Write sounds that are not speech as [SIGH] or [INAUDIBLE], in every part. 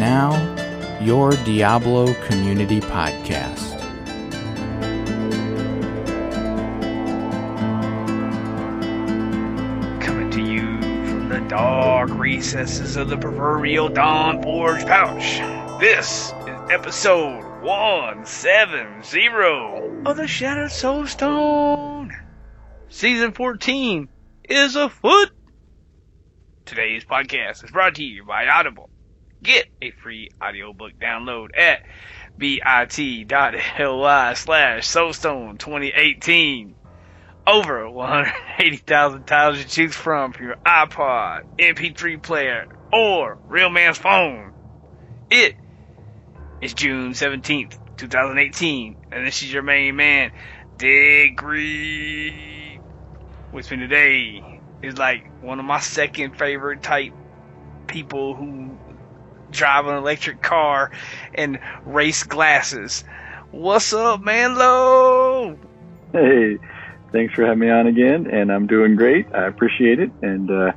Now, your Diablo Community Podcast. Coming to you from the dark recesses of the proverbial Dawn Forge pouch. This is episode 170 of the Shattered Soulstone. Season 14 is afoot. Today's podcast is brought to you by Audible. Get a free audiobook download at bit.ly slash soulstone 2018 over 180,000 titles to choose from for your iPod, MP3 player, or real man's phone. It is June 17th, 2018, and this is your main man, Dig Green. With me today is like one of my second favorite type people who drive an electric car and race glasses. What's up, Manlo? Hey, thanks for having me on again, and I'm doing great. I appreciate it, and uh,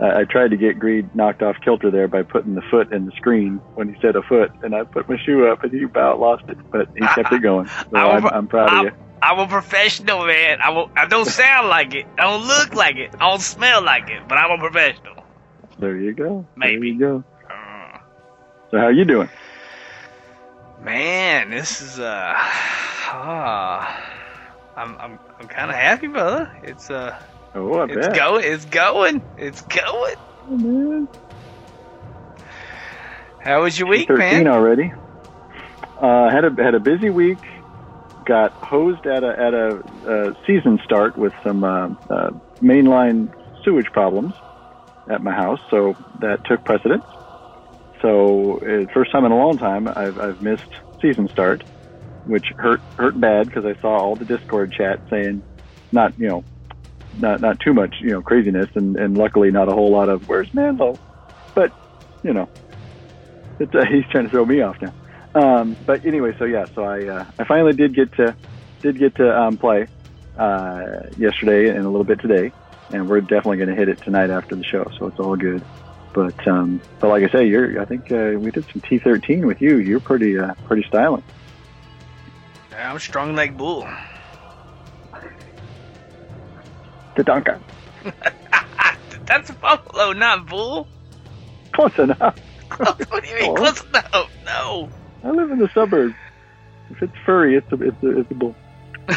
I, I tried to get Greed knocked off kilter there by putting the foot in the screen when he said a foot, and I put my shoe up, and he about lost it, but he kept it going. [LAUGHS] So I I'm, I'm proud I'm, of you. I'm a professional, man. I, will, I don't sound like it. I don't look like it. I don't smell like it. But I'm a professional. There you go. Maybe. There you go. So how you doing? man, this is uh, ah, I'm I'm I'm kind of happy, brother. It's uh, Oh, I it's bet. going, it's going, it's going. Oh, man. How was your week, 13 man? already. Uh, had a had a busy week. Got hosed at a at a uh, season start with some uh, uh, mainline sewage problems at my house, so that took precedence. So uh, first time in a long time I've I've missed season start, which hurt hurt bad because I saw all the Discord chat saying not you know not not too much you know craziness and and luckily not a whole lot of where's Manlo, but you know it's, [LAUGHS] uh, he's trying to throw me off now. Um, but anyway, so yeah, so I uh, I finally did get to did get to um, play uh, yesterday and a little bit today, and we're definitely going to hit it tonight after the show, so it's all good. But um, but like I say, you're I think uh, we did some T13 with you. You're pretty uh, pretty styling. I'm strong like bull. Tatanka. [LAUGHS] That's a buffalo, not bull. Close enough. [LAUGHS] what do you mean? Close enough? No. I live in the suburbs. If it's furry, it's a it's a, it's a bull. [LAUGHS]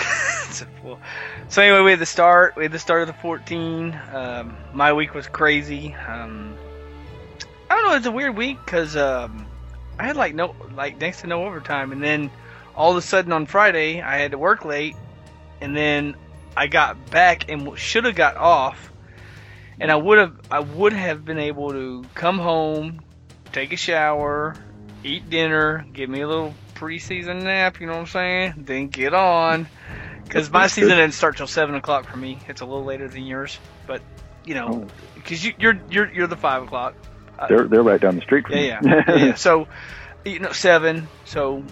It's a fool. So anyway, we had the start. We had the start of the 14. Um, my week was crazy. Um, don't know. It's a weird week because um, I had like no, like next to no overtime, and then all of a sudden on Friday I had to work late, and then I got back and should have got off, and I would have, I would have been able to come home, take a shower, eat dinner, give me a little preseason nap. You know what I'm saying? Then get on. Because my season didn't start till seven o'clock for me. It's a little later than yours, but you know, Oh, because you, you're you're you're the five o'clock. Uh, they're they're right down the street from yeah, me. yeah, yeah. [LAUGHS] So, you know, seven. So,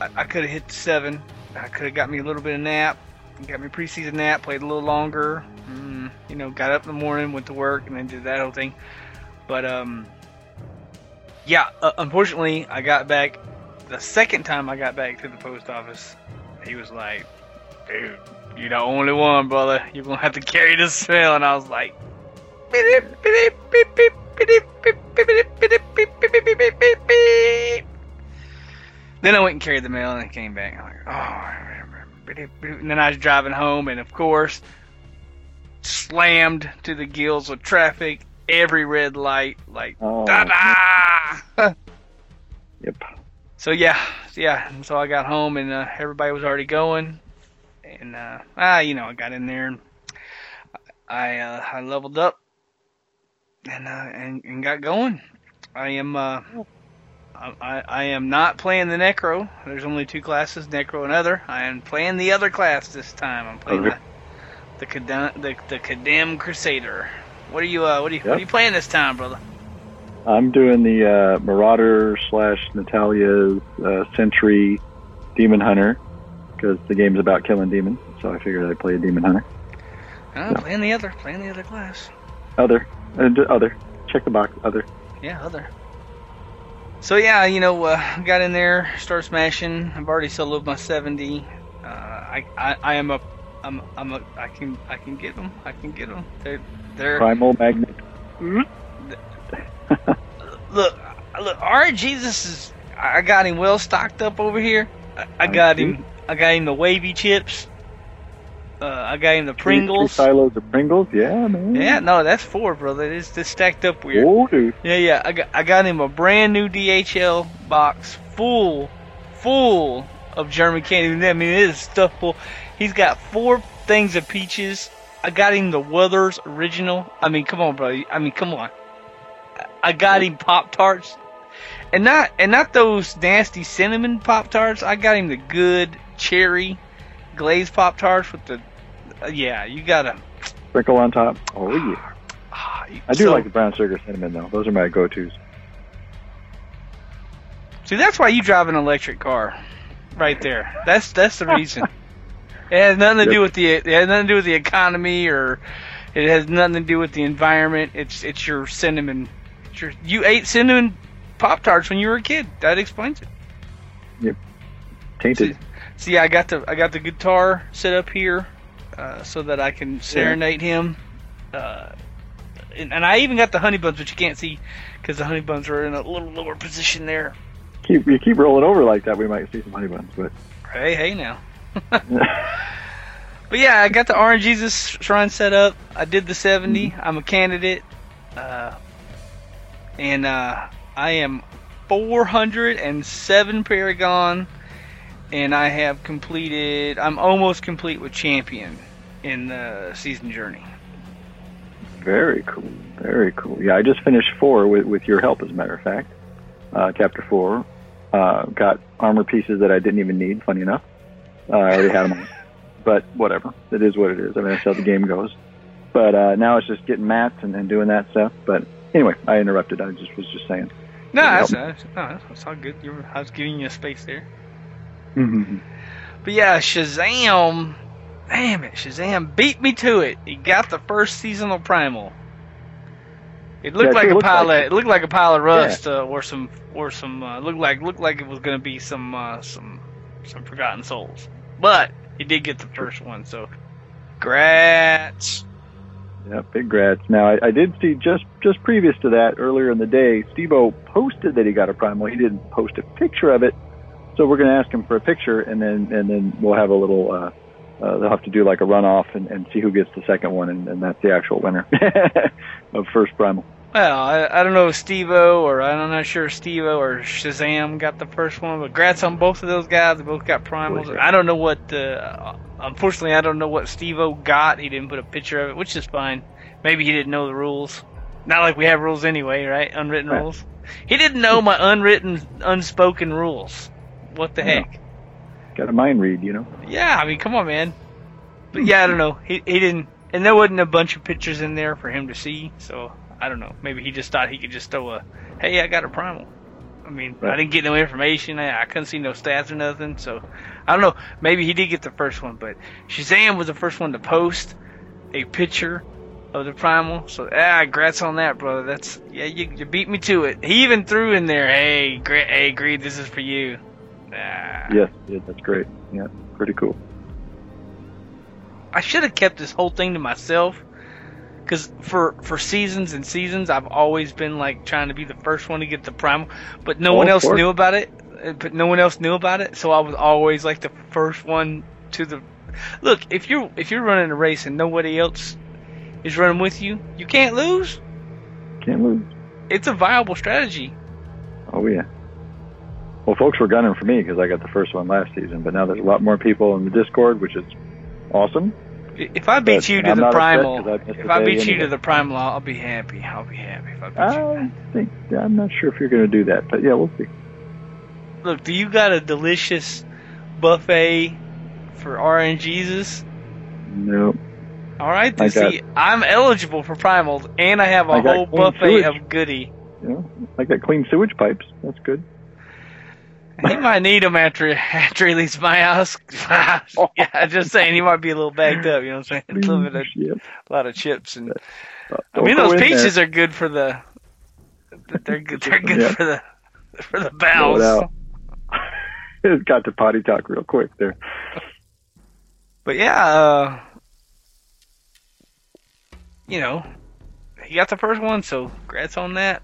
I, I could have hit seven. I could have got me a little bit of nap. Got me a preseason nap. Played a little longer. Mm, you know, got up in the morning, went to work, and then did that whole thing. But um, yeah. Uh, unfortunately, I got back. The second time I got back to the post office, he was like, "Dude, you're the only one, brother. You're gonna have to carry this [LAUGHS] mail." And I was like, "Beep, beep, beep, beep, beep, then I went and carried the mail and I came back. Like, oh. And then I was driving home and, of course, slammed to the gills of traffic, every red light, like, oh, da-da! yep. So, yeah, yeah. And so I got home and uh, everybody was already going. And, uh, ah, you know, I got in there and I, uh, I leveled up and uh, and and got going. I am uh, I, I am not playing the Necro. There's only two classes, Necro and Other. I am playing the other class this time. I'm playing Okay. the the condemn, the the condemned Crusader. What are you uh, what are you what are you playing this time, brother? I'm doing the uh, Marauder slash Natalia's uh, Sentry Demon Hunter because the game's about killing demons. So I figured I'd play a Demon Hunter. Uh, Playing the other, playing the other class. Other, uh, other. Check the box. Other. Yeah, other. So yeah, you know, uh, got in there, start smashing. I've already soloed my 70. Uh, I, I, I am a, I'm, I'm a, I can, I can get them. I can get them. They're, they're. Primal Magnet. Look, look. All right, Jesus is. I got him well stocked up over here. I, I got him. I got him the wavy chips. Uh, I got him the Three- three silos of Pringles. Yeah, man. Yeah, no, that's four, brother. It's just stacked up weird. Oh, dude. Yeah, yeah. I got I got him a brand new DHL box full, full of German candy. I mean, it is stuff full. He's got four things of peaches. I got him the Werther's Original. I mean, come on, bro. I mean, come on. I got him Pop Tarts, and not and not those nasty cinnamon Pop Tarts. I got him the good cherry glazed Pop Tarts with the. Yeah, you gotta. Sprinkle on top. Oh, yeah. ah, I do so- like the brown sugar cinnamon, though. Those are my go-tos. See, that's why you drive an electric car, right there. That's that's the reason. It has nothing to do with the it has nothing to do with the economy or it has nothing to do with the environment. It's it's your cinnamon. It's your, you ate cinnamon pop tarts when you were a kid. That explains it. Yep. Tainted. See, I got the I got the guitar set up here uh, so that I can serenade him. Uh, and, and I even got the honey buns, which you can't see because the honey buns are in a little lower position there. Keep you keep rolling over like that, we might see some honey buns. But Hey, hey now. [LAUGHS] But yeah, I got the Orange Jesus shrine set up. I did the 70. I'm a candidate. Uh, and uh, I am 407 Paragon. And I have completed, I'm almost complete with Champion in the season journey. very cool, very cool. Yeah, I just finished four with with your help, as a matter of fact. Uh, chapter four. Uh, got armor pieces that I didn't even need. Funny enough, uh, I already had them. on. [LAUGHS] But whatever, it is what it is. I mean, that's how the game goes. But uh, now it's just getting mats and, and doing that stuff. But anyway, I interrupted. I just was just saying. No, that's, that's, no, that's all good. You were, I was giving you a space there. Mhm. But yeah, Shazam, damn it, Shazam beat me to it. He got the first seasonal primal. It looked Yeah, it like a looked pile like of it looked like a pile of rust, uh, or some or some uh, looked like looked like it was gonna be some uh, some some forgotten souls. But he did get the first one, so grats. Yeah, big grats. Now I, I did see just just previous to that earlier in the day, Steve-O posted that he got a primal. He didn't post a picture of it, so we're going to ask him for a picture, and then and then we'll have a little. Uh, uh, they'll have to do like a runoff and, and see who gets the second one, and, and that's the actual winner [LAUGHS] of first primal. Well, I, I don't know if Steve-O or I'm not sure if Steve-O or Shazam got the first one, but grats on both of those guys. They both got primals. I don't know what, uh, unfortunately, I don't know what Steve-O got. He didn't put a picture of it, which is fine. Maybe he didn't know the rules. Not like we have rules anyway, right? Unwritten Right. rules. He didn't know my unwritten, unspoken rules. What the heck? Got a mind read, you know. Yeah, I mean, come on, man. But yeah, I don't know. He he didn't, and there wasn't a bunch of pictures in there for him to see. So I don't know. Maybe he just thought he could just throw a, "Hey, I got a primal." I mean, I didn't get no information. I, I couldn't see no stats or nothing. So I don't know. Maybe he did get the first one, but Shazam was the first one to post a picture of the primal. So ah, grats on that, brother. That's yeah, you, you beat me to it. He even threw in there, "Hey, Gre- hey, Greed, this is for you." Ah. Yes, yeah, that's great. Yeah, pretty cool. I should have kept this whole thing to myself. Cause for for seasons and seasons, I've always been like trying to be the first one to get the primal, but no Oh, one else knew about it. uh, But no one else knew about it, so I was always like the first one to the. Look, if you're if you're running a race and nobody else is running with you, you can't lose. Can't lose. It's a viable strategy. Oh yeah. Well, folks were gunning for me because I got the first one last season, but now there's a lot more people in the Discord, which is awesome. If I beat But you to I'm the primal, I if I beat you anyway. to the primal, I'll be happy. I'll be happy if I beat you. I think I'm not sure if you're going to do that, but yeah, we'll see. Look, do you got a delicious buffet for RNGesus? No, All right, then I got- see, I'm eligible for primals, and I have a I whole buffet sewage. of goody. you know, I got clean sewage pipes. That's good. [LAUGHS] He might need them after after he leaves my house. [LAUGHS] yeah, I'm just saying, he might be a little bagged up. You know what I'm saying? [LAUGHS] A little bit of, a lot of chips and. Uh, I mean, those in there. peaches are good for the. They're good. They're good Yeah. for the for the bowels. out. It's got to potty talk real quick there. But yeah, uh, you know, he got the first one, so congrats on that.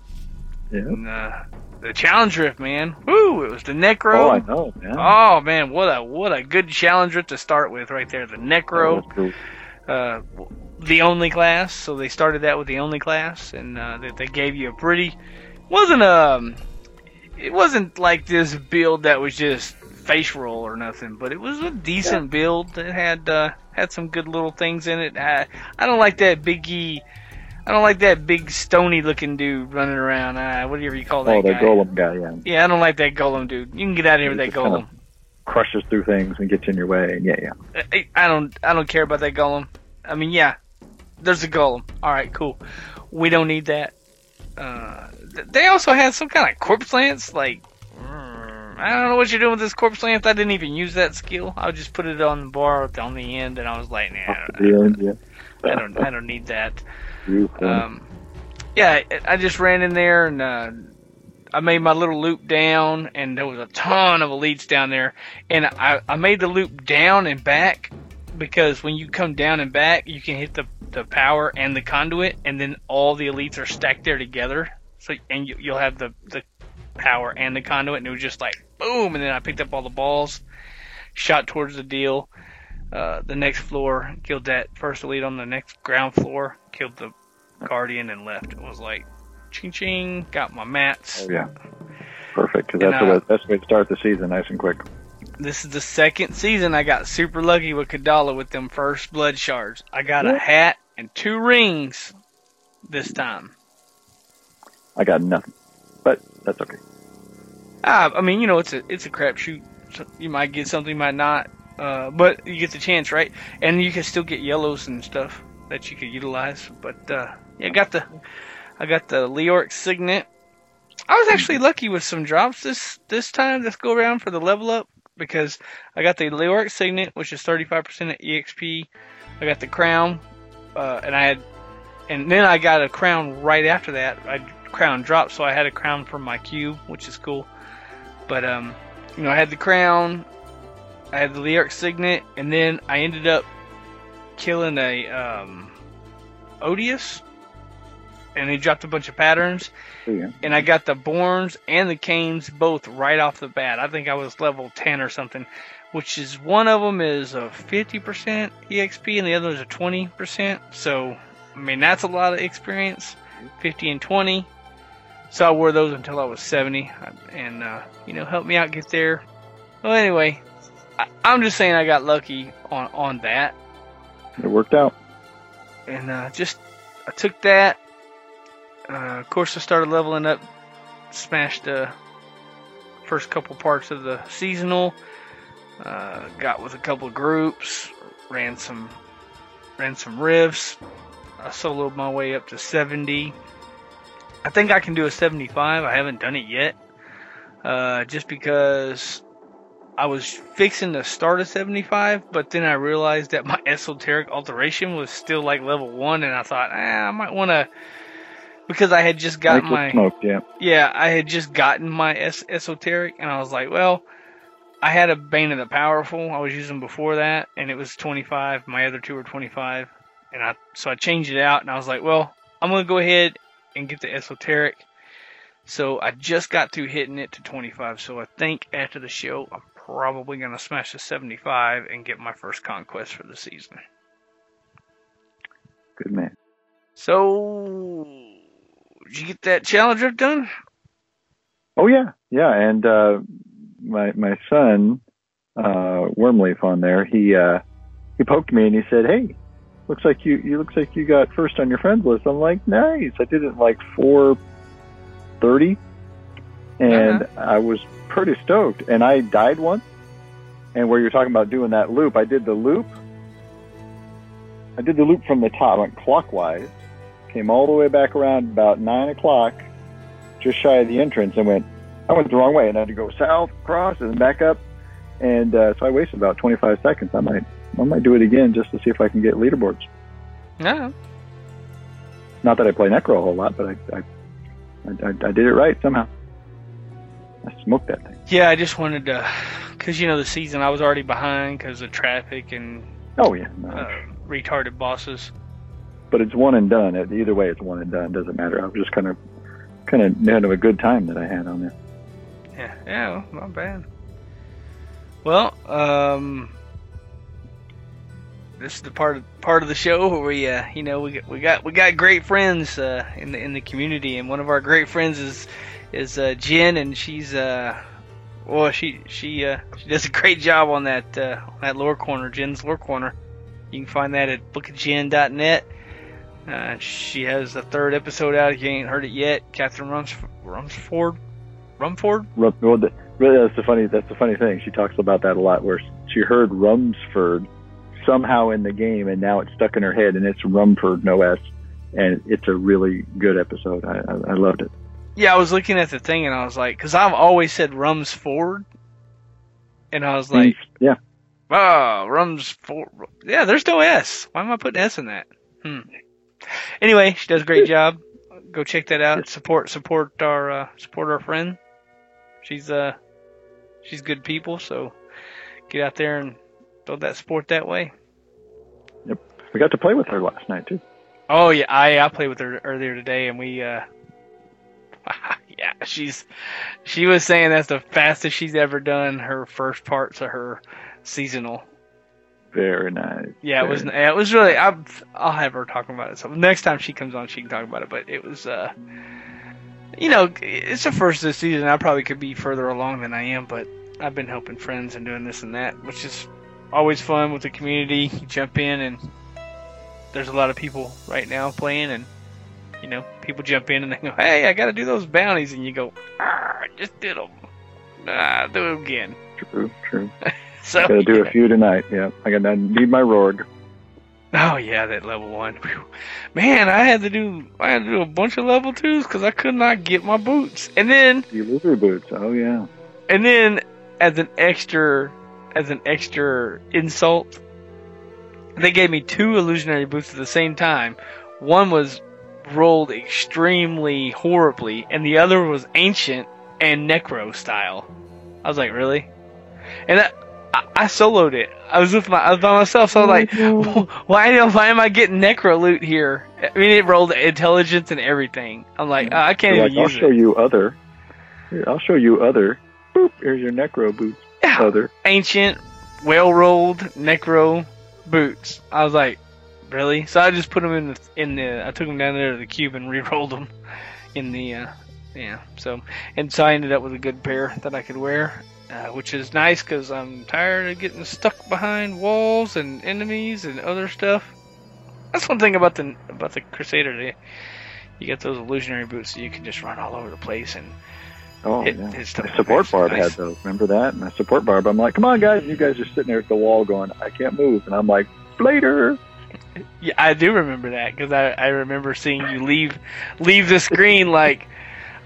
Yeah. And, uh, the challenge rift, man. Woo! It was the Necro. Oh, I know, man. Oh man, what a what a good challenge rift to start with right there. The Necro, That cool. uh, the only class. So they started that with the only class, and uh, they, they gave you a pretty wasn't um it wasn't like this build that was just face roll or nothing, but it was a decent build that had uh, had some good little things in it. I I don't like that biggie. I don't like that big stony looking dude running around. Uh, whatever you call that Oh, the guy. golem guy, yeah. Yeah, I don't like that golem dude. You can get out of here with that Just kind of golem. Crushes through things and gets in your way. Yeah, yeah. I, I don't I don't care about that golem. I mean, yeah, there's a golem. All right, cool. We don't need that. Uh, th- they also had some kind of corpse lance. Like, mm, I don't know what you're doing with this corpse lance. I didn't even use that skill. I just put it on the bar on the end, and I was like, nah, end, yeah. I don't I don't need that. Um, yeah, I- I just ran in there and uh, I made my little loop down, and there was a ton of elites down there. And I, I made the loop down and back because when you come down and back, you can hit the, the power and the conduit, and then all the elites are stacked there together. So and you, you'll have the the power and the conduit, and it was just like boom. And then I picked up all the balls, shot towards the deal. Uh, the next floor killed that first elite on the next ground floor, killed the guardian and left. It was like ching ching, got my mats. oh, yeah. Perfect, because that's uh, the best way to start the season, nice and quick. This is the second season I got super lucky with Kadala with them first blood shards. I got a hat and two rings this time. I got nothing, but that's okay. Ah, I mean, you know, it's a it's a crapshoot. So you might get something, you might not. Uh, but you get the chance, right? And you can still get yellows and stuff that you could utilize. But uh, yeah, I got the I got the Leoric signet. I was actually lucky with some drops this this time. This go around for the level up because I got the Leoric signet, which is 35% of EXP. I got the crown, uh, and I had, and then I got a crown right after that. I crown dropped, so I had a crown for my cube, which is cool. But um, you know, I had the crown, I had the Leoric signet, and then I ended up killing a um, Odious, and he dropped a bunch of patterns, yeah. and I got the Born's and the Cain's both right off the bat. I think I was level 10 or something, which is one of them is a 50% EXP and the other is a 20%. So, I mean, that's a lot of experience 50 and 20. So I wore those until I was 70 and, uh, you know, helped me out get there. Well, anyway, I, I'm just saying I got lucky on, on that It worked out. and uh, just I took that. Uh, of course, I started leveling up, smashed the first couple parts of the seasonal. Uh, got with a couple groups, ran some, ran some rifts. I soloed my way up to 70. I think I can do a 75. I haven't done it yet, uh, just because I was fixing to start a 75, but then I realized that my [LAUGHS] esoteric alteration was still like level one, and I thought, ah, I might want to, because I had just gotten my, smoked, yeah. yeah, I had just gotten my es- esoteric, and I was like, well, I had a Bane of the Powerful I was using before that, and it was 25. My other two were 25, and I so I changed it out, and I was like, well, I'm gonna go ahead and get the esoteric. So I just got through hitting it to 25. So I think after the show, I'm probably gonna smash the 75 and get my first conquest for the season. Good man. So did you get that challenger done? Oh yeah, yeah, and uh, my my son, uh, Wormleaf on there, he uh, he poked me and he said, "Hey, looks like you you looks like you got first on your friends list." I'm like, "Nice." I did it in like four thirty, and Uh-huh. I was pretty stoked. And I died once. And where you're talking about doing that loop, I did the loop. I did the loop from the top, went clockwise, came all the way back around about nine o'clock, just shy of the entrance, and went. I went the wrong way, and I had to go south, cross, and back up. And uh, so I wasted about 25 seconds. I might, I might do it again just to see if I can get leaderboards. No. Not that I play Necro a whole lot, but I, I, I, I did it right somehow. I smoked that thing. Yeah, I just wanted to, because you know the season I was already behind because of traffic and Oh yeah, no. uh, retarded bosses. but it's one and done. It- Either way, it's one and done. Doesn't matter. I was just kind of, kind of of a good time that I had on there. Yeah, yeah, well, not bad. Well, um, this is the part of part of the show where we, uh, you know, we got, we got we got great friends uh, in the in the community, and one of our great friends is is uh, Jen, and she's uh, well, she she uh, she does a great job on that uh, on that lore corner, Jen's lore corner. You can find that at bookofjen.net. Uh, she has the third episode out. If you ain't heard it yet, Catherine Rums Rumsford, Rumford. Rum, well, the, really, that's the funny. That's the funny thing. She talks about that a lot. Where she heard Rumsford somehow in the game, and now it's stuck in her head, and it's Rumford, no S, and it's a really good episode. I, I, I loved it. Yeah, I was looking at the thing and I was like, because I've always said Rumsford, and I was like, yeah, oh, Rumsford. Yeah, there's no S. Why am I putting S in that? Hmm. Anyway, she does a great job. Go check that out. Support support our uh, support our friend. She's uh she's good people. So get out there and throw that support that way. We got to play with her last night too. Oh yeah, I I played with her earlier today, and we uh, [LAUGHS] yeah, she's she was saying that's the fastest she's ever done her first parts of her seasonal. Very nice. Yeah, it was Very yeah, it was really. I I'll have her talking about it. So next time she comes on, she can talk about it. But it was uh, you know, it's the first of the season. I probably could be further along than I am, but I've been helping friends and doing this and that, which is always fun with the community. You jump in and there's a lot of people right now playing and you know people jump in and they go hey i gotta do those bounties and you go ah, I just did them ah, do it again True, true. [LAUGHS] so Got to do yeah. a few tonight. Yeah, I got to need my Rorg. oh yeah that level one [LAUGHS] man i had to do i had to do a bunch of level twos because i could not get my boots and then The illusory boots. Oh yeah. and then as an extra as an extra insult they gave me two illusionary boots at the same time one was rolled extremely horribly and the other was ancient and necro style i was like really and I, I, I soloed it i was with my i was by myself so i was like [LAUGHS] why why am i getting necro loot here i mean it rolled intelligence and everything i'm like "Oh, i can't You're even like, I'll use show it you other. Here, I'll show you other. Boop. Here's your necro boots. Yeah. Other. ancient, well rolled necro boots. I was like, really? So I just put them in the in the. I took them down there to the cube and [LAUGHS] re-rolled them in the. Uh, yeah. So and so I ended up with a good pair that I could wear, uh, which is nice because I'm tired of getting stuck behind walls and enemies and other stuff. That's one thing about the about the Crusader. They, you get those illusionary boots, so you can just run all over the place and Oh Hit- yeah. My support barb nice. had those. Remember that? My support barb. I'm like, come on, guys. You guys are sitting there at the wall going, I can't move, and I'm like, later. Yeah, I do remember that because I, I remember seeing you leave leave the screen like,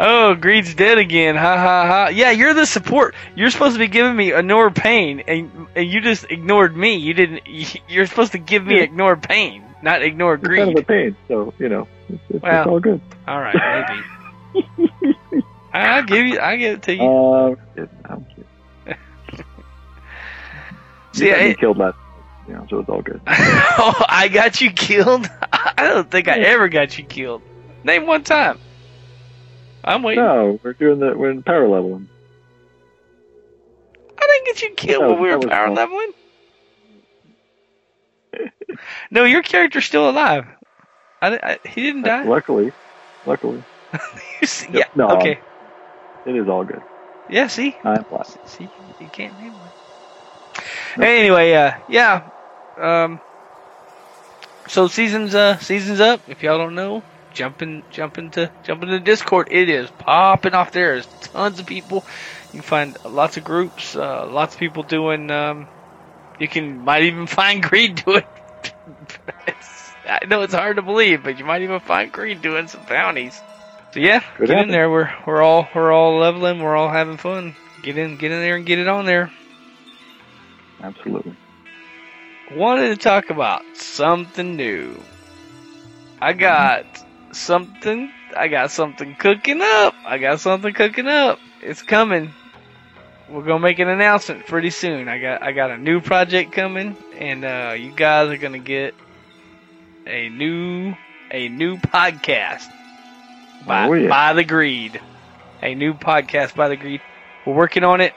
oh, Greed's dead again, ha ha ha. Yeah, you're the support. You're supposed to be giving me ignore pain, and and you just ignored me. You didn't. [LAUGHS] You're supposed to give me Yeah. ignore pain, not ignore It's kind of a pain. So you know, it's, it's, Well. it's all good. All right, maybe. [LAUGHS] I- I'll give you. I give it to you. Uh, I'm kidding. I'm [LAUGHS] kidding. See, you me I, killed last. You know, so it's all good. [LAUGHS] oh, I got you killed. [LAUGHS] I don't think I ever got you killed. Name one time. I'm waiting. No, we're doing the we're in power leveling. I didn't get you killed That when we were that power fun. leveling. no, your character's still alive. I, I- he didn't die. Luckily, luckily, You see- Yep, yeah. no. Okay. It is all good. Yeah. See. I'm blessed. See, you can't name one. Anyway, uh, yeah, Um, so season's uh season's up. If y'all don't know, jump in, jump into jump into Discord. It is popping off there. There's tons of people. You can find lots of groups, uh, lots of people doing. Um, you can might even [LAUGHS] find Greed doing. [LAUGHS] I know it's hard to believe, but you might even find Greed doing some bounties. So yeah, Good get in there. We're we're all we're all leveling. We're all having fun. Get in, get in there, and get it on there. Absolutely. wanted to talk about something new. I got something. I got something cooking up. I got something cooking up. It's coming. We're gonna make an announcement pretty soon. I got I got a new project coming, and uh, you guys are gonna get a new a new podcast by Oh, yeah. by the Greed. A new podcast by the Greed. We're working on it.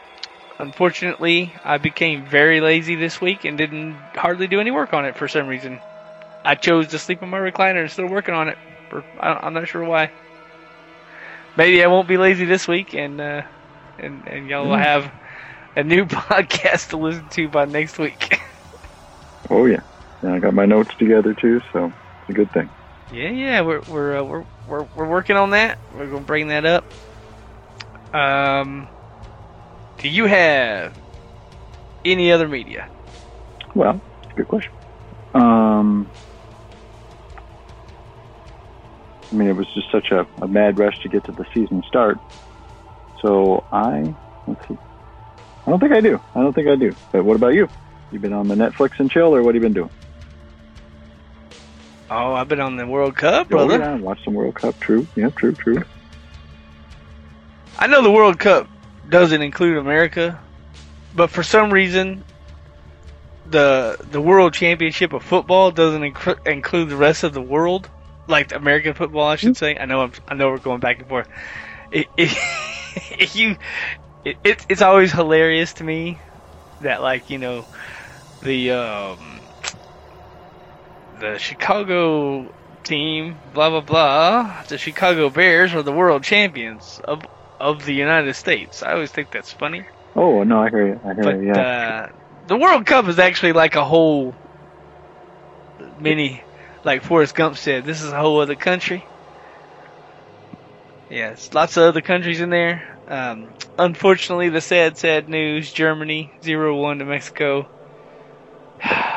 Unfortunately, I became very lazy this week and didn't hardly do any work on it for some reason. I chose to sleep in my recliner instead of working on it. For, I, i'm not sure why. Maybe I won't be lazy this week, and uh, and and y'all will Mm. have a new [LAUGHS] podcast to listen to by next week. [LAUGHS] Oh yeah. And I got my notes together too, so it's a good thing. yeah, yeah, we're we're uh, we're, we're we're working on that. We're gonna bring that up. Um, do you have any other media? Well, good question. Um, I mean, it was just such a, a mad rush to get to the season start. So I, let's see. I don't think I do. I don't think I do. But what about you? You been on the Netflix and chill, or what have you been doing? Oh, I've been on the World Cup, Oh, brother. yeah, watch some World Cup. True. Yeah, true, true. I know the World Cup doesn't include America, but for some reason, the the World Championship of football doesn't incru- include the rest of the world, like American football, I should say. I know I'm, I know we're going back and forth. It, it, [LAUGHS] you, it, it, it's always hilarious to me that like you know the um, the Chicago team, blah blah blah, the Chicago Bears are the world champions of of the United States. I always think that's funny. Oh no, I hear you. I hear But you. Yeah. uh, the World Cup is actually like a whole mini, like Forrest Gump said, this is a whole other country. Yes, lots of other countries in there. Um, unfortunately, the sad, sad news: Germany zero one to Mexico. [SIGHS] [SIGHS] [SIGHS]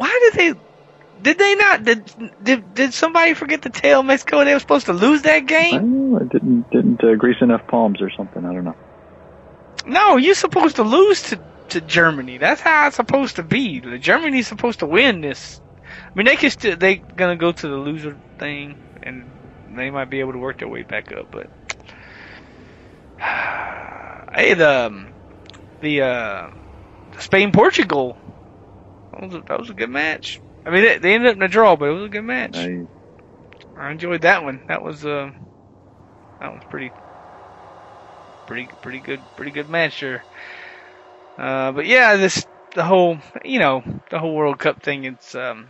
why? Did they? Did they not? Did, did did somebody forget to tell Mexico they were supposed to lose that game? I didn't didn't uh, grease enough palms or something. I don't know. No, you're supposed to lose to, to Germany. That's how it's supposed to be. Germany's supposed to win this. I mean, they can still they gonna go to the loser thing, and they might be able to work their way back up. But [SIGHS] hey, the um, the uh, Spain Portugal that was, a, that was a good match. I mean, they, they ended up in a draw, but it was a good match. I, I enjoyed that one. That was uh, that was pretty, pretty, pretty good, pretty good match there. Uh, but yeah, this the whole, you know, the whole World Cup thing. It's um,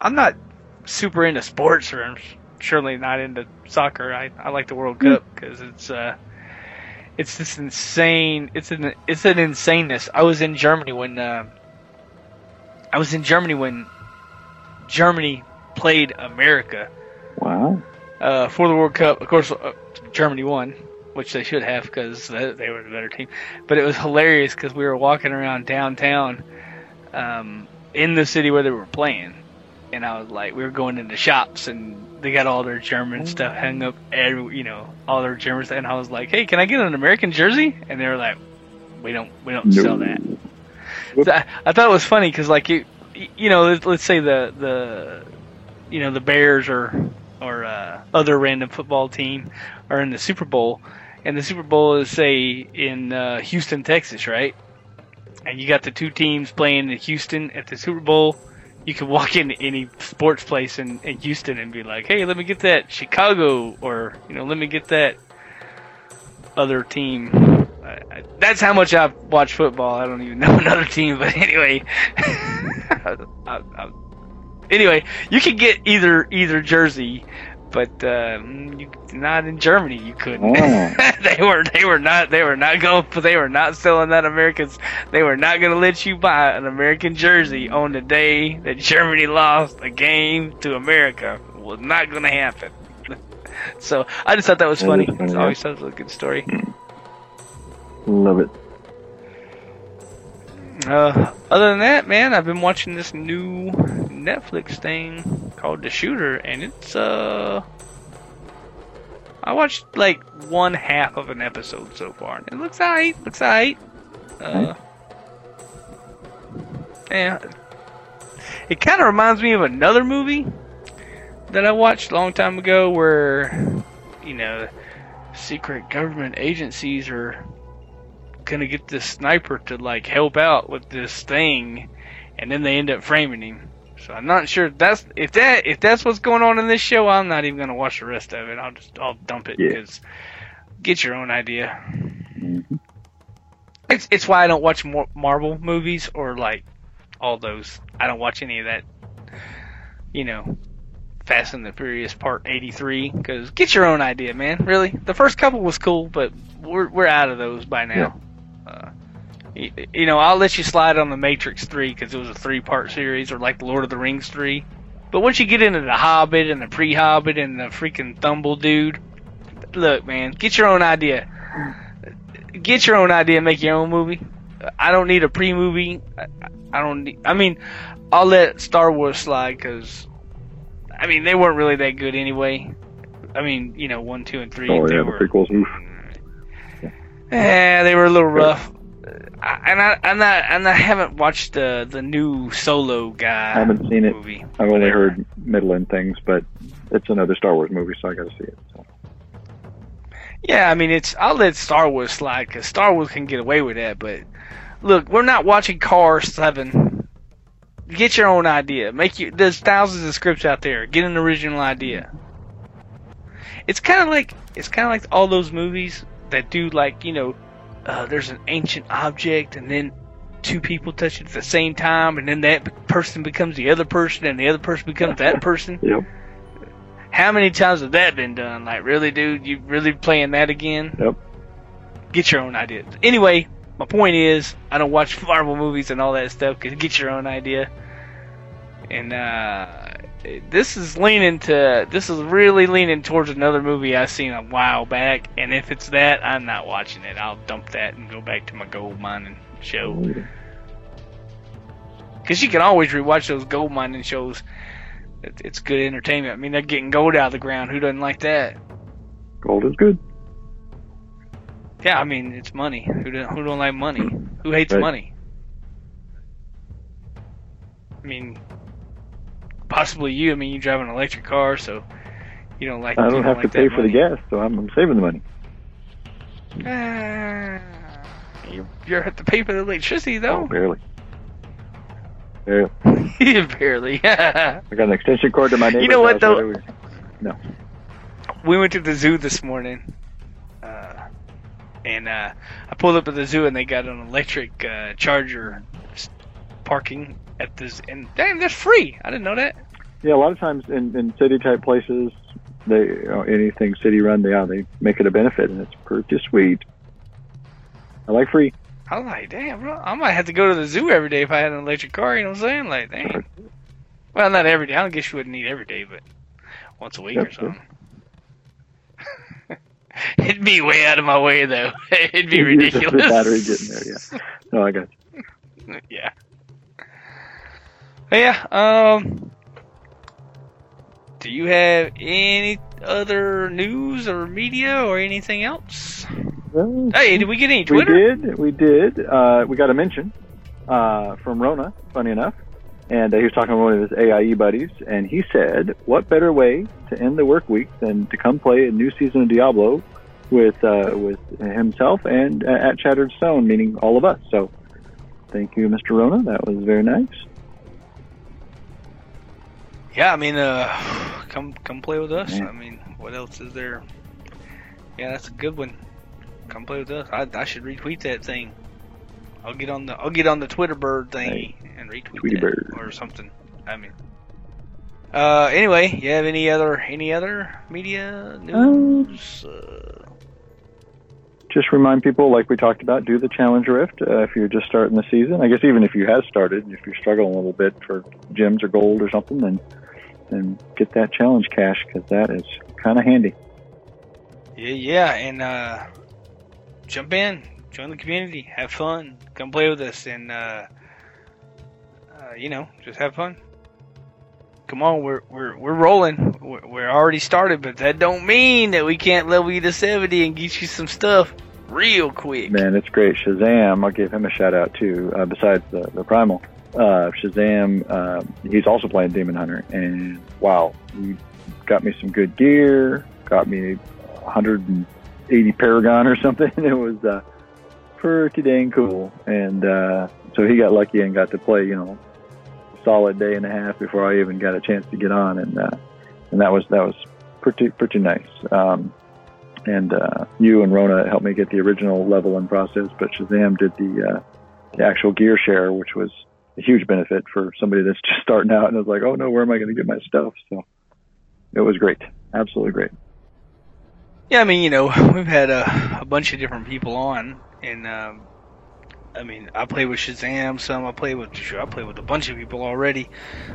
I'm not super into sports, or I'm surely not into soccer. I I like the World Cup because it's uh, it's this insane. It's an it's an insaneness. I was in Germany when uh, I was in Germany when Germany played America wow. uh, for the World Cup. Of course, uh, Germany won, which they should have because they, they were the better team. But it was hilarious because we were walking around downtown um, in the city where they were playing, and I was like, we were going into shops and they got all their German stuff hung up, every, you know, all their German stuff. And I was like, hey, can I get an American jersey? And they were like, we don't, we don't No. sell that. So I, I thought it was funny because, like, you, you know, let's, let's say the the, you know, the Bears or or uh, other random football team are in the Super Bowl, and the Super Bowl is say in uh, Houston, Texas, right? And you got the two teams playing in Houston at the Super Bowl. You can walk into any sports place in, in Houston and be like, "Hey, let me get that Chicago," or you know, "Let me get that other team." That's how much I watch football. I don't even [LAUGHS] know another team, but anyway. I, [LAUGHS] I, I, anyway, you can get either either jersey but uh, you, not in Germany. You couldn't. Oh. [LAUGHS] they were they were not they were not going they were not selling that Americans. They were not going to let you buy an American jersey on the day that Germany lost a game to America. It was not going to happen. so I just thought that was funny. It's always such a good story. Love it. Uh, other than that, man, I've been watching this new Netflix thing called The Shooter, and it's uh, I watched like one half of an episode so far, and it looks alright. Looks alright. Uh, yeah, it kind of reminds me of another movie that I watched a long time ago, where you know, secret government agencies are gonna get this sniper to like help out with this thing, and then they end up framing him. So I'm not sure if that's if that if that's what's going on in this show. I'm not even gonna watch the rest of it. I'll just I'll dump it Yeah. because get your own idea. Mhm. It's it's why I don't watch more Marvel movies or like all those. I don't watch any of that. You know, Fast and the Furious Part 83 because get your own idea, man. Really, the first couple was cool, but we're we're out of those by now. You, know, I'll let you slide on the Matrix 3 because it was a three part series, or like Lord of the Rings 3. But once you get into the Hobbit and the Pre Hobbit and the freaking Thumble dude, look, man, get your own idea. Get your own idea, make your own movie. I don't need a pre movie. I, don't need. I mean, I'll let Star Wars slide because, I mean, they weren't really that good anyway. I mean, you know, one, two, and three. Oh they yeah, the prequels. Yeah, they were a little rough. I- And I and I and I haven't watched the the new Solo guy. I haven't seen it. Movie. I've only heard middling things, but it's another Star Wars movie, so I got to see it. So. Yeah, I mean, it's I'll let Star Wars slide because Star Wars can get away with that. But look, we're not watching Cars Seven. Get your own idea. Make you. There's thousands of scripts out there. Get an original idea. It's kind of like it's kind of like all those movies that do like you know, uh, there's an ancient object and then two people touch it at the same time and then that person becomes the other person and the other person becomes that [LAUGHS] person. Yep. How many times has that been done? Like, really, dude? You really playing that again? Yep. Get your own idea. Anyway, my point is, I don't watch Marvel movies and all that stuff because get your own idea. And uh, this is leaning to, this is really leaning towards another movie I seen a while back. And if it's that, I'm not watching it. I'll dump that and go back to my gold mining show. Because you can always rewatch those gold mining shows. It's good entertainment. I mean, they're getting gold out of the ground. Who doesn't like that? Gold is good. Yeah, I mean, it's money. Who don't, who don't like money? Hmm. Who hates Right. money? I mean, possibly you. I mean, you drive an electric car, so you don't like. I don't have like to pay for the gas, so I'm, I'm saving the money. Ah, you you have to pay for the electricity Oh, though. barely. [LAUGHS] Barely. Barely. [LAUGHS] I got an extension cord to my neighbor's You know what, though? right over- we went to the zoo this morning, uh, and uh, I pulled up at the zoo and they got an electric uh, charger parking at this, and damn, that's free. I didn't know that. Yeah, a lot of times in, in city type places, they you know, anything city run, they yeah, they make it a benefit, and it's pretty sweet. I like free. I like, damn, bro, I might have to go to the zoo every day if I had an electric car. You know what I'm saying? Like, dang. Well, not every day. I don't guess you wouldn't need every day, but once a week or Yep, something. [LAUGHS] It'd be way out of my way though. [LAUGHS] It'd be use the ridiculous. battery getting there, yeah. No, I got you. [LAUGHS] yeah. But yeah. Um. Do you have any other news or media or anything else? Well, Hey, did we get any Twitter? we did, we did. Uh, we got a mention uh, from Rona, funny enough, and uh, he was talking to one of his AIE buddies, and he said, "What better way to end the work week than to come play a new season of Diablo with uh, with himself and uh, at Shattered Stone, meaning all of us." So, thank you, Mr. Rona. That was very nice. Yeah, I mean, uh, come come play with us. Yeah. I mean, what else is there? Yeah, that's a good one. Come play with us. I, I should retweet that thing. I'll get on the I'll get on the Twitter bird thingy and retweet Tweety that bird. or something. I mean, Uh, anyway, you have any other any other media news? Uh, Just remind people, like we talked about, do the challenge rift uh, if you're just starting the season. I guess even if you have started, if you're struggling a little bit for gems or gold or something, then then get that challenge cache because that is kind of handy. yeah, yeah, and uh, jump in, join the community, have fun, come play with us, and uh, uh, you know, just have fun. Come on, we're we're we're rolling. We're, we're already started, but that don't mean that we can't level you to seventy and get you some stuff real quick. Man, it's great. Shazam, I'll give him a shout out too. Uh, besides the, the primal, uh, Shazam, uh, he's also playing Demon Hunter, and wow, he got me some good gear. Got me 180 Paragon or something. [LAUGHS] It was uh, pretty dang cool, and uh, so he got lucky and got to play. You know, a solid day and a half before I even got a chance to get on, and uh, and that was that was pretty pretty nice. Um, and uh, you and Rona helped me get the original level in process, but Shazam did the, uh, the actual gear share, which was a huge benefit for somebody that's just [LAUGHS] starting out and is like, oh no, where am I going to get my stuff? So it was great, absolutely great. Yeah, I mean, you know, [LAUGHS] we've had a, a bunch of different people on, and um, I mean, I play with Shazam some. I play with I play with a bunch of people already.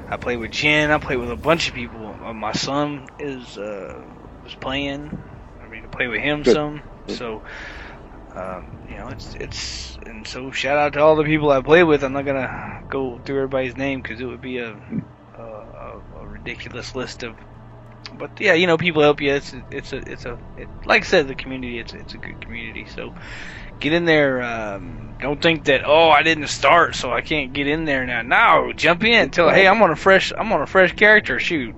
I play with Jen. I play with a bunch of people. Uh, my son is uh, was playing. I mean, I play with him Good. some. So, um, you know, it's it's and so shout out to all the people I play with. I'm not gonna go through everybody's name because it would be a, a a a ridiculous list of but yeah, you know, people help you. It's it's a it's a it, like I said, the community. It's it's a good community. So get in there. Um, don't think that oh I didn't start, so I can't get in there now. No, jump in. Tell hey I'm on a fresh I'm on a fresh character. Shoot,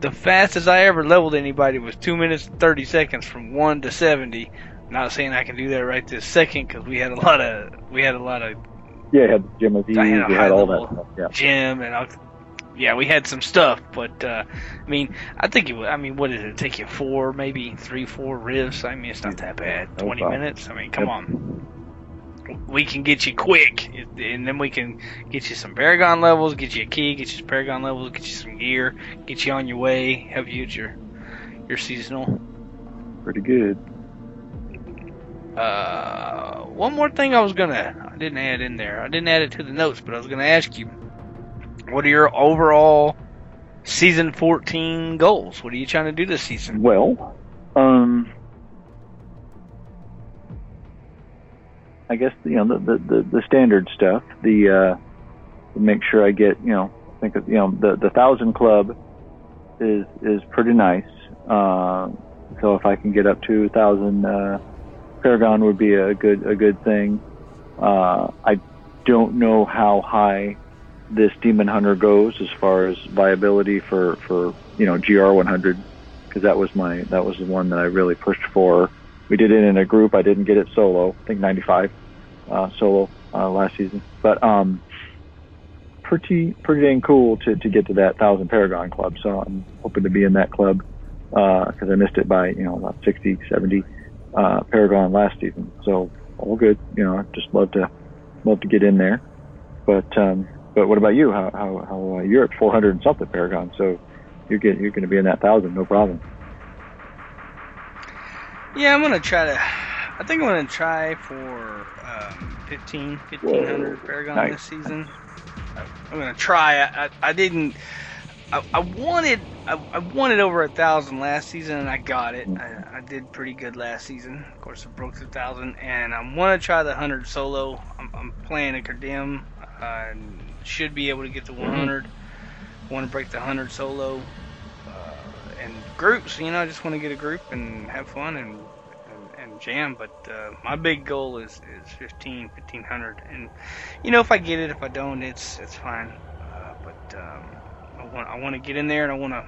the fastest I ever leveled anybody was two minutes and thirty seconds from one to seventy. Not saying I can do that right this second because we had a lot of we had a lot of Yeah, you had Jim Aziz, I had a you had all that stuff. Yeah. gym and I, yeah, we had some stuff, but uh, I mean, I think it. would- I mean, what did it take you four, maybe three, four rifts? I mean, it's not that bad. No Twenty problem. minutes. I mean, come Yep. on. We can get you quick, and then we can get you some Paragon levels, get you a key, get you some Paragon levels, get you some gear, get you on your way, have you with your your seasonal. Pretty good. Uh, one more thing I was gonna, I didn't add in there. I didn't add it to the notes, but I was gonna ask you, what are your overall season 14 goals? What are you trying to do this season? Well, um, I guess you know the the, the, standard stuff. The uh, make sure I get you know I think you know the the thousand club is is pretty nice. Uh, so if I can get up to thousand, uh, Paragon would be a good a good thing. Uh, I don't know how high this Demon Hunter goes as far as viability for for you know GR 100 because that was my that was the one that I really pushed for. We did it in a group. I didn't get it solo. I think 95 uh, solo uh, last season, but um, pretty pretty dang cool to to get to that thousand Paragon club. So I'm hoping to be in that club because I missed it by you know about 60 70 uh, Paragon last season. So all good. You know, I'd just love to love to get in there. But um, but what about you? How how, how uh, you're at 400 and something Paragon? So you're getting you're going to be in that thousand, no problem. Yeah, I'm gonna try to. I think I'm gonna try for um, 15, 1500 Paragon Nice. this season. I- I'm gonna try. I, I, I didn't. I, I wanted. I, I wanted over a thousand last season, and I got it. I, I did pretty good last season. Of course, I broke the thousand, and I want to try the hundred solo. I'm, I'm playing a condemn. I should be able to get to 100. Want to break the hundred solo uh, and groups. You know, I just want to get a group and have fun and and, and jam. But uh, my big goal is is 15, 1500. And you know, if I get it, if I don't, it's it's fine. Uh, but um, I want I want to get in there and I want to.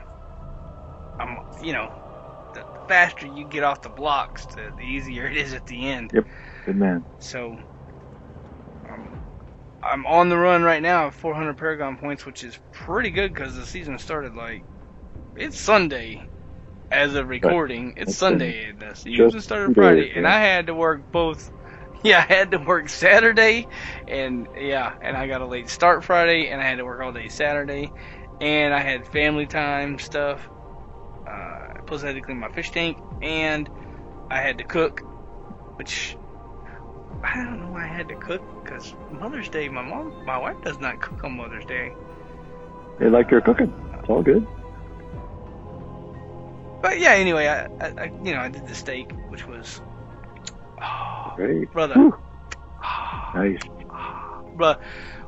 I'm you know, the faster you get off the blocks, the, the easier it is at the end. Yep. Good man. So um, I'm on the run right now at 400 Paragon points, which is pretty good because the season started like it's Sunday as of recording. It's That's Sunday the season started Friday, and. I had to work both. [LAUGHS] Yeah, I had to work Saturday, and yeah, and I got a late start Friday, and I had to work all day Saturday, and I had family time stuff. Uh, plus, I had to clean my fish tank, and I had to cook, which I don't know why I had to cook because Mother's Day, my mom, my wife does not cook on Mother's Day. They like your cooking. It's all good. But yeah, anyway, I, I, I you know, I did the steak, which was, oh, [SIGHS] Great. brother, oh, [SIGHS] Nice. [SIGHS] bruh,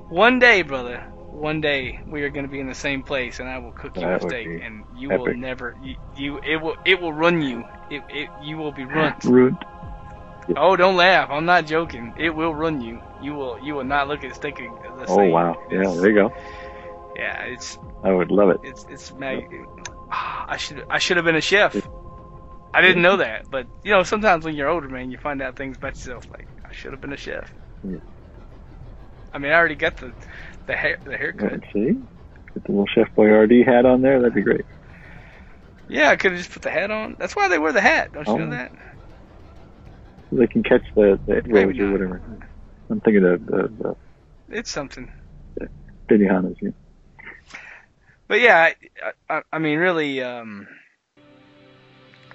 one day, brother, one day we are going to be in the same place, and I will cook you That a steak, and you will never, you, you, it will, it will run you. It, it, you will be run. Rude. Oh, don't laugh. I'm not joking. It will run you. You will, you will not look at steak the same. Oh same. wow. Yeah, there you go. Yeah, it's, I would love it. it's, it's mag. [SIGHS] I should, I should have been a chef. I didn't know that, but you know, sometimes when you're older, man, you find out things about yourself. Like, I should have been a chef. Yeah. I mean, I already got the, the hair, the haircut. Let's see. Get the little Chef Boyardee hat on there. That'd be great. Yeah, I could have just put the hat on. That's why they wear the hat. Don't you Oh. know that? So they can catch the, the edgeways or whatever. I'm thinking of the, the It's something. Benihana's. Yeah. But yeah, I, I, I mean, really, um,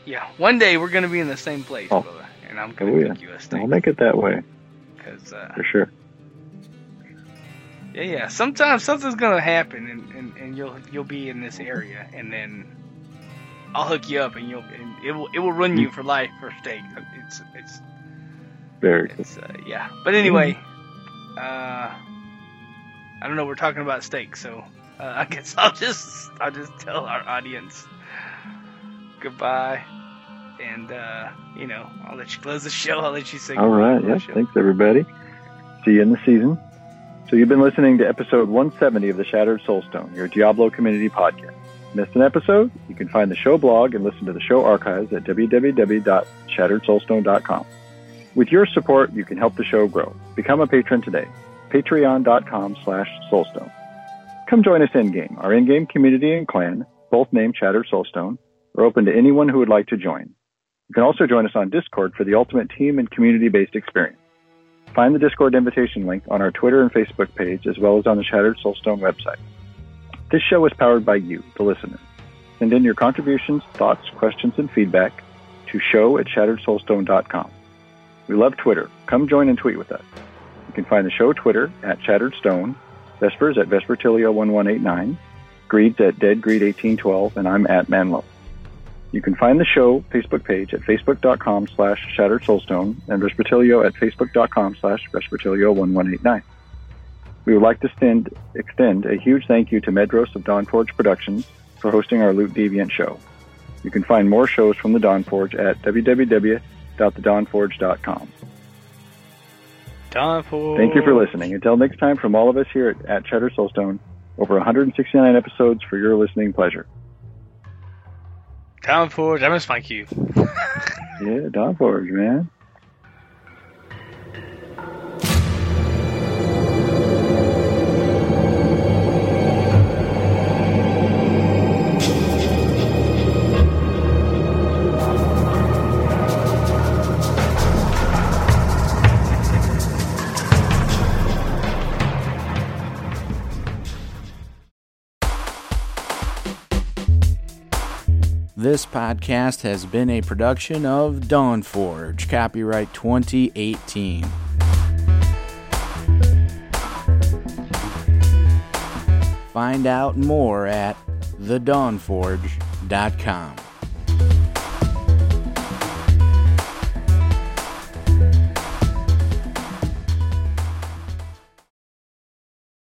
yeah. One day we're gonna be in the same place, Oh. brother, and I'm gonna Oh, yeah. cook you a steak. I'll make it that way Cause, uh, for sure. Yeah, yeah. Sometimes something's gonna happen, and, and, and you'll you'll be in this area, and then I'll hook you up, and you'll and it will it will run you for life for steak. It's it's Very good. it's uh, yeah. But anyway, uh, I don't know. We're talking about steak, so uh, [LAUGHS] I guess I'll just I'll just tell our audience goodbye, and uh, you know I'll let you close the show. I'll let you say All right. Yeah. Thanks, everybody. See you in the season. So you've been listening to episode 170 of the Shattered Soulstone, your Diablo community podcast. Missed an episode? You can find the show blog and listen to the show archives at www.shatteredsoulstone.com. With your support, you can help the show grow. Become a patron today. Patreon.com slash soulstone. Come join us in-game. Our in-game community and clan, both named Shattered Soulstone, are open to anyone who would like to join. You can also join us on Discord for the ultimate team and community-based experience. Find the Discord invitation link on our Twitter and Facebook page, as well as on the Shattered Soulstone website. This show is powered by you, the listener. Send in your contributions, thoughts, questions, and feedback to show at shatteredsoulstone.com. We love Twitter. Come join and tweet with us. You can find the show Twitter at Shattered Stone, Vespers at Vespertilio1189, Greeds at DeadGreed1812, and I'm at Manlow. You can find the show Facebook page at facebook.com slash Shattered Soulstone and Vespertilio at facebook.com slash Vespertilio1189. We would like to extend, extend a huge thank you to Medros of Dawnforge Productions for hosting our Loot Deviant show. You can find more shows from the Dawnforge at www.thedawnforge.com. Time for Thank you for listening. Until next time, from all of us here at, at Shattered Soulstone, over 169 episodes for your listening pleasure. Time for Diamond Spike you. [LAUGHS] Yeah, Dawnforge, man. This podcast has been a production of Dawnforge, copyright 2018. Find out more at thedawnforge.com.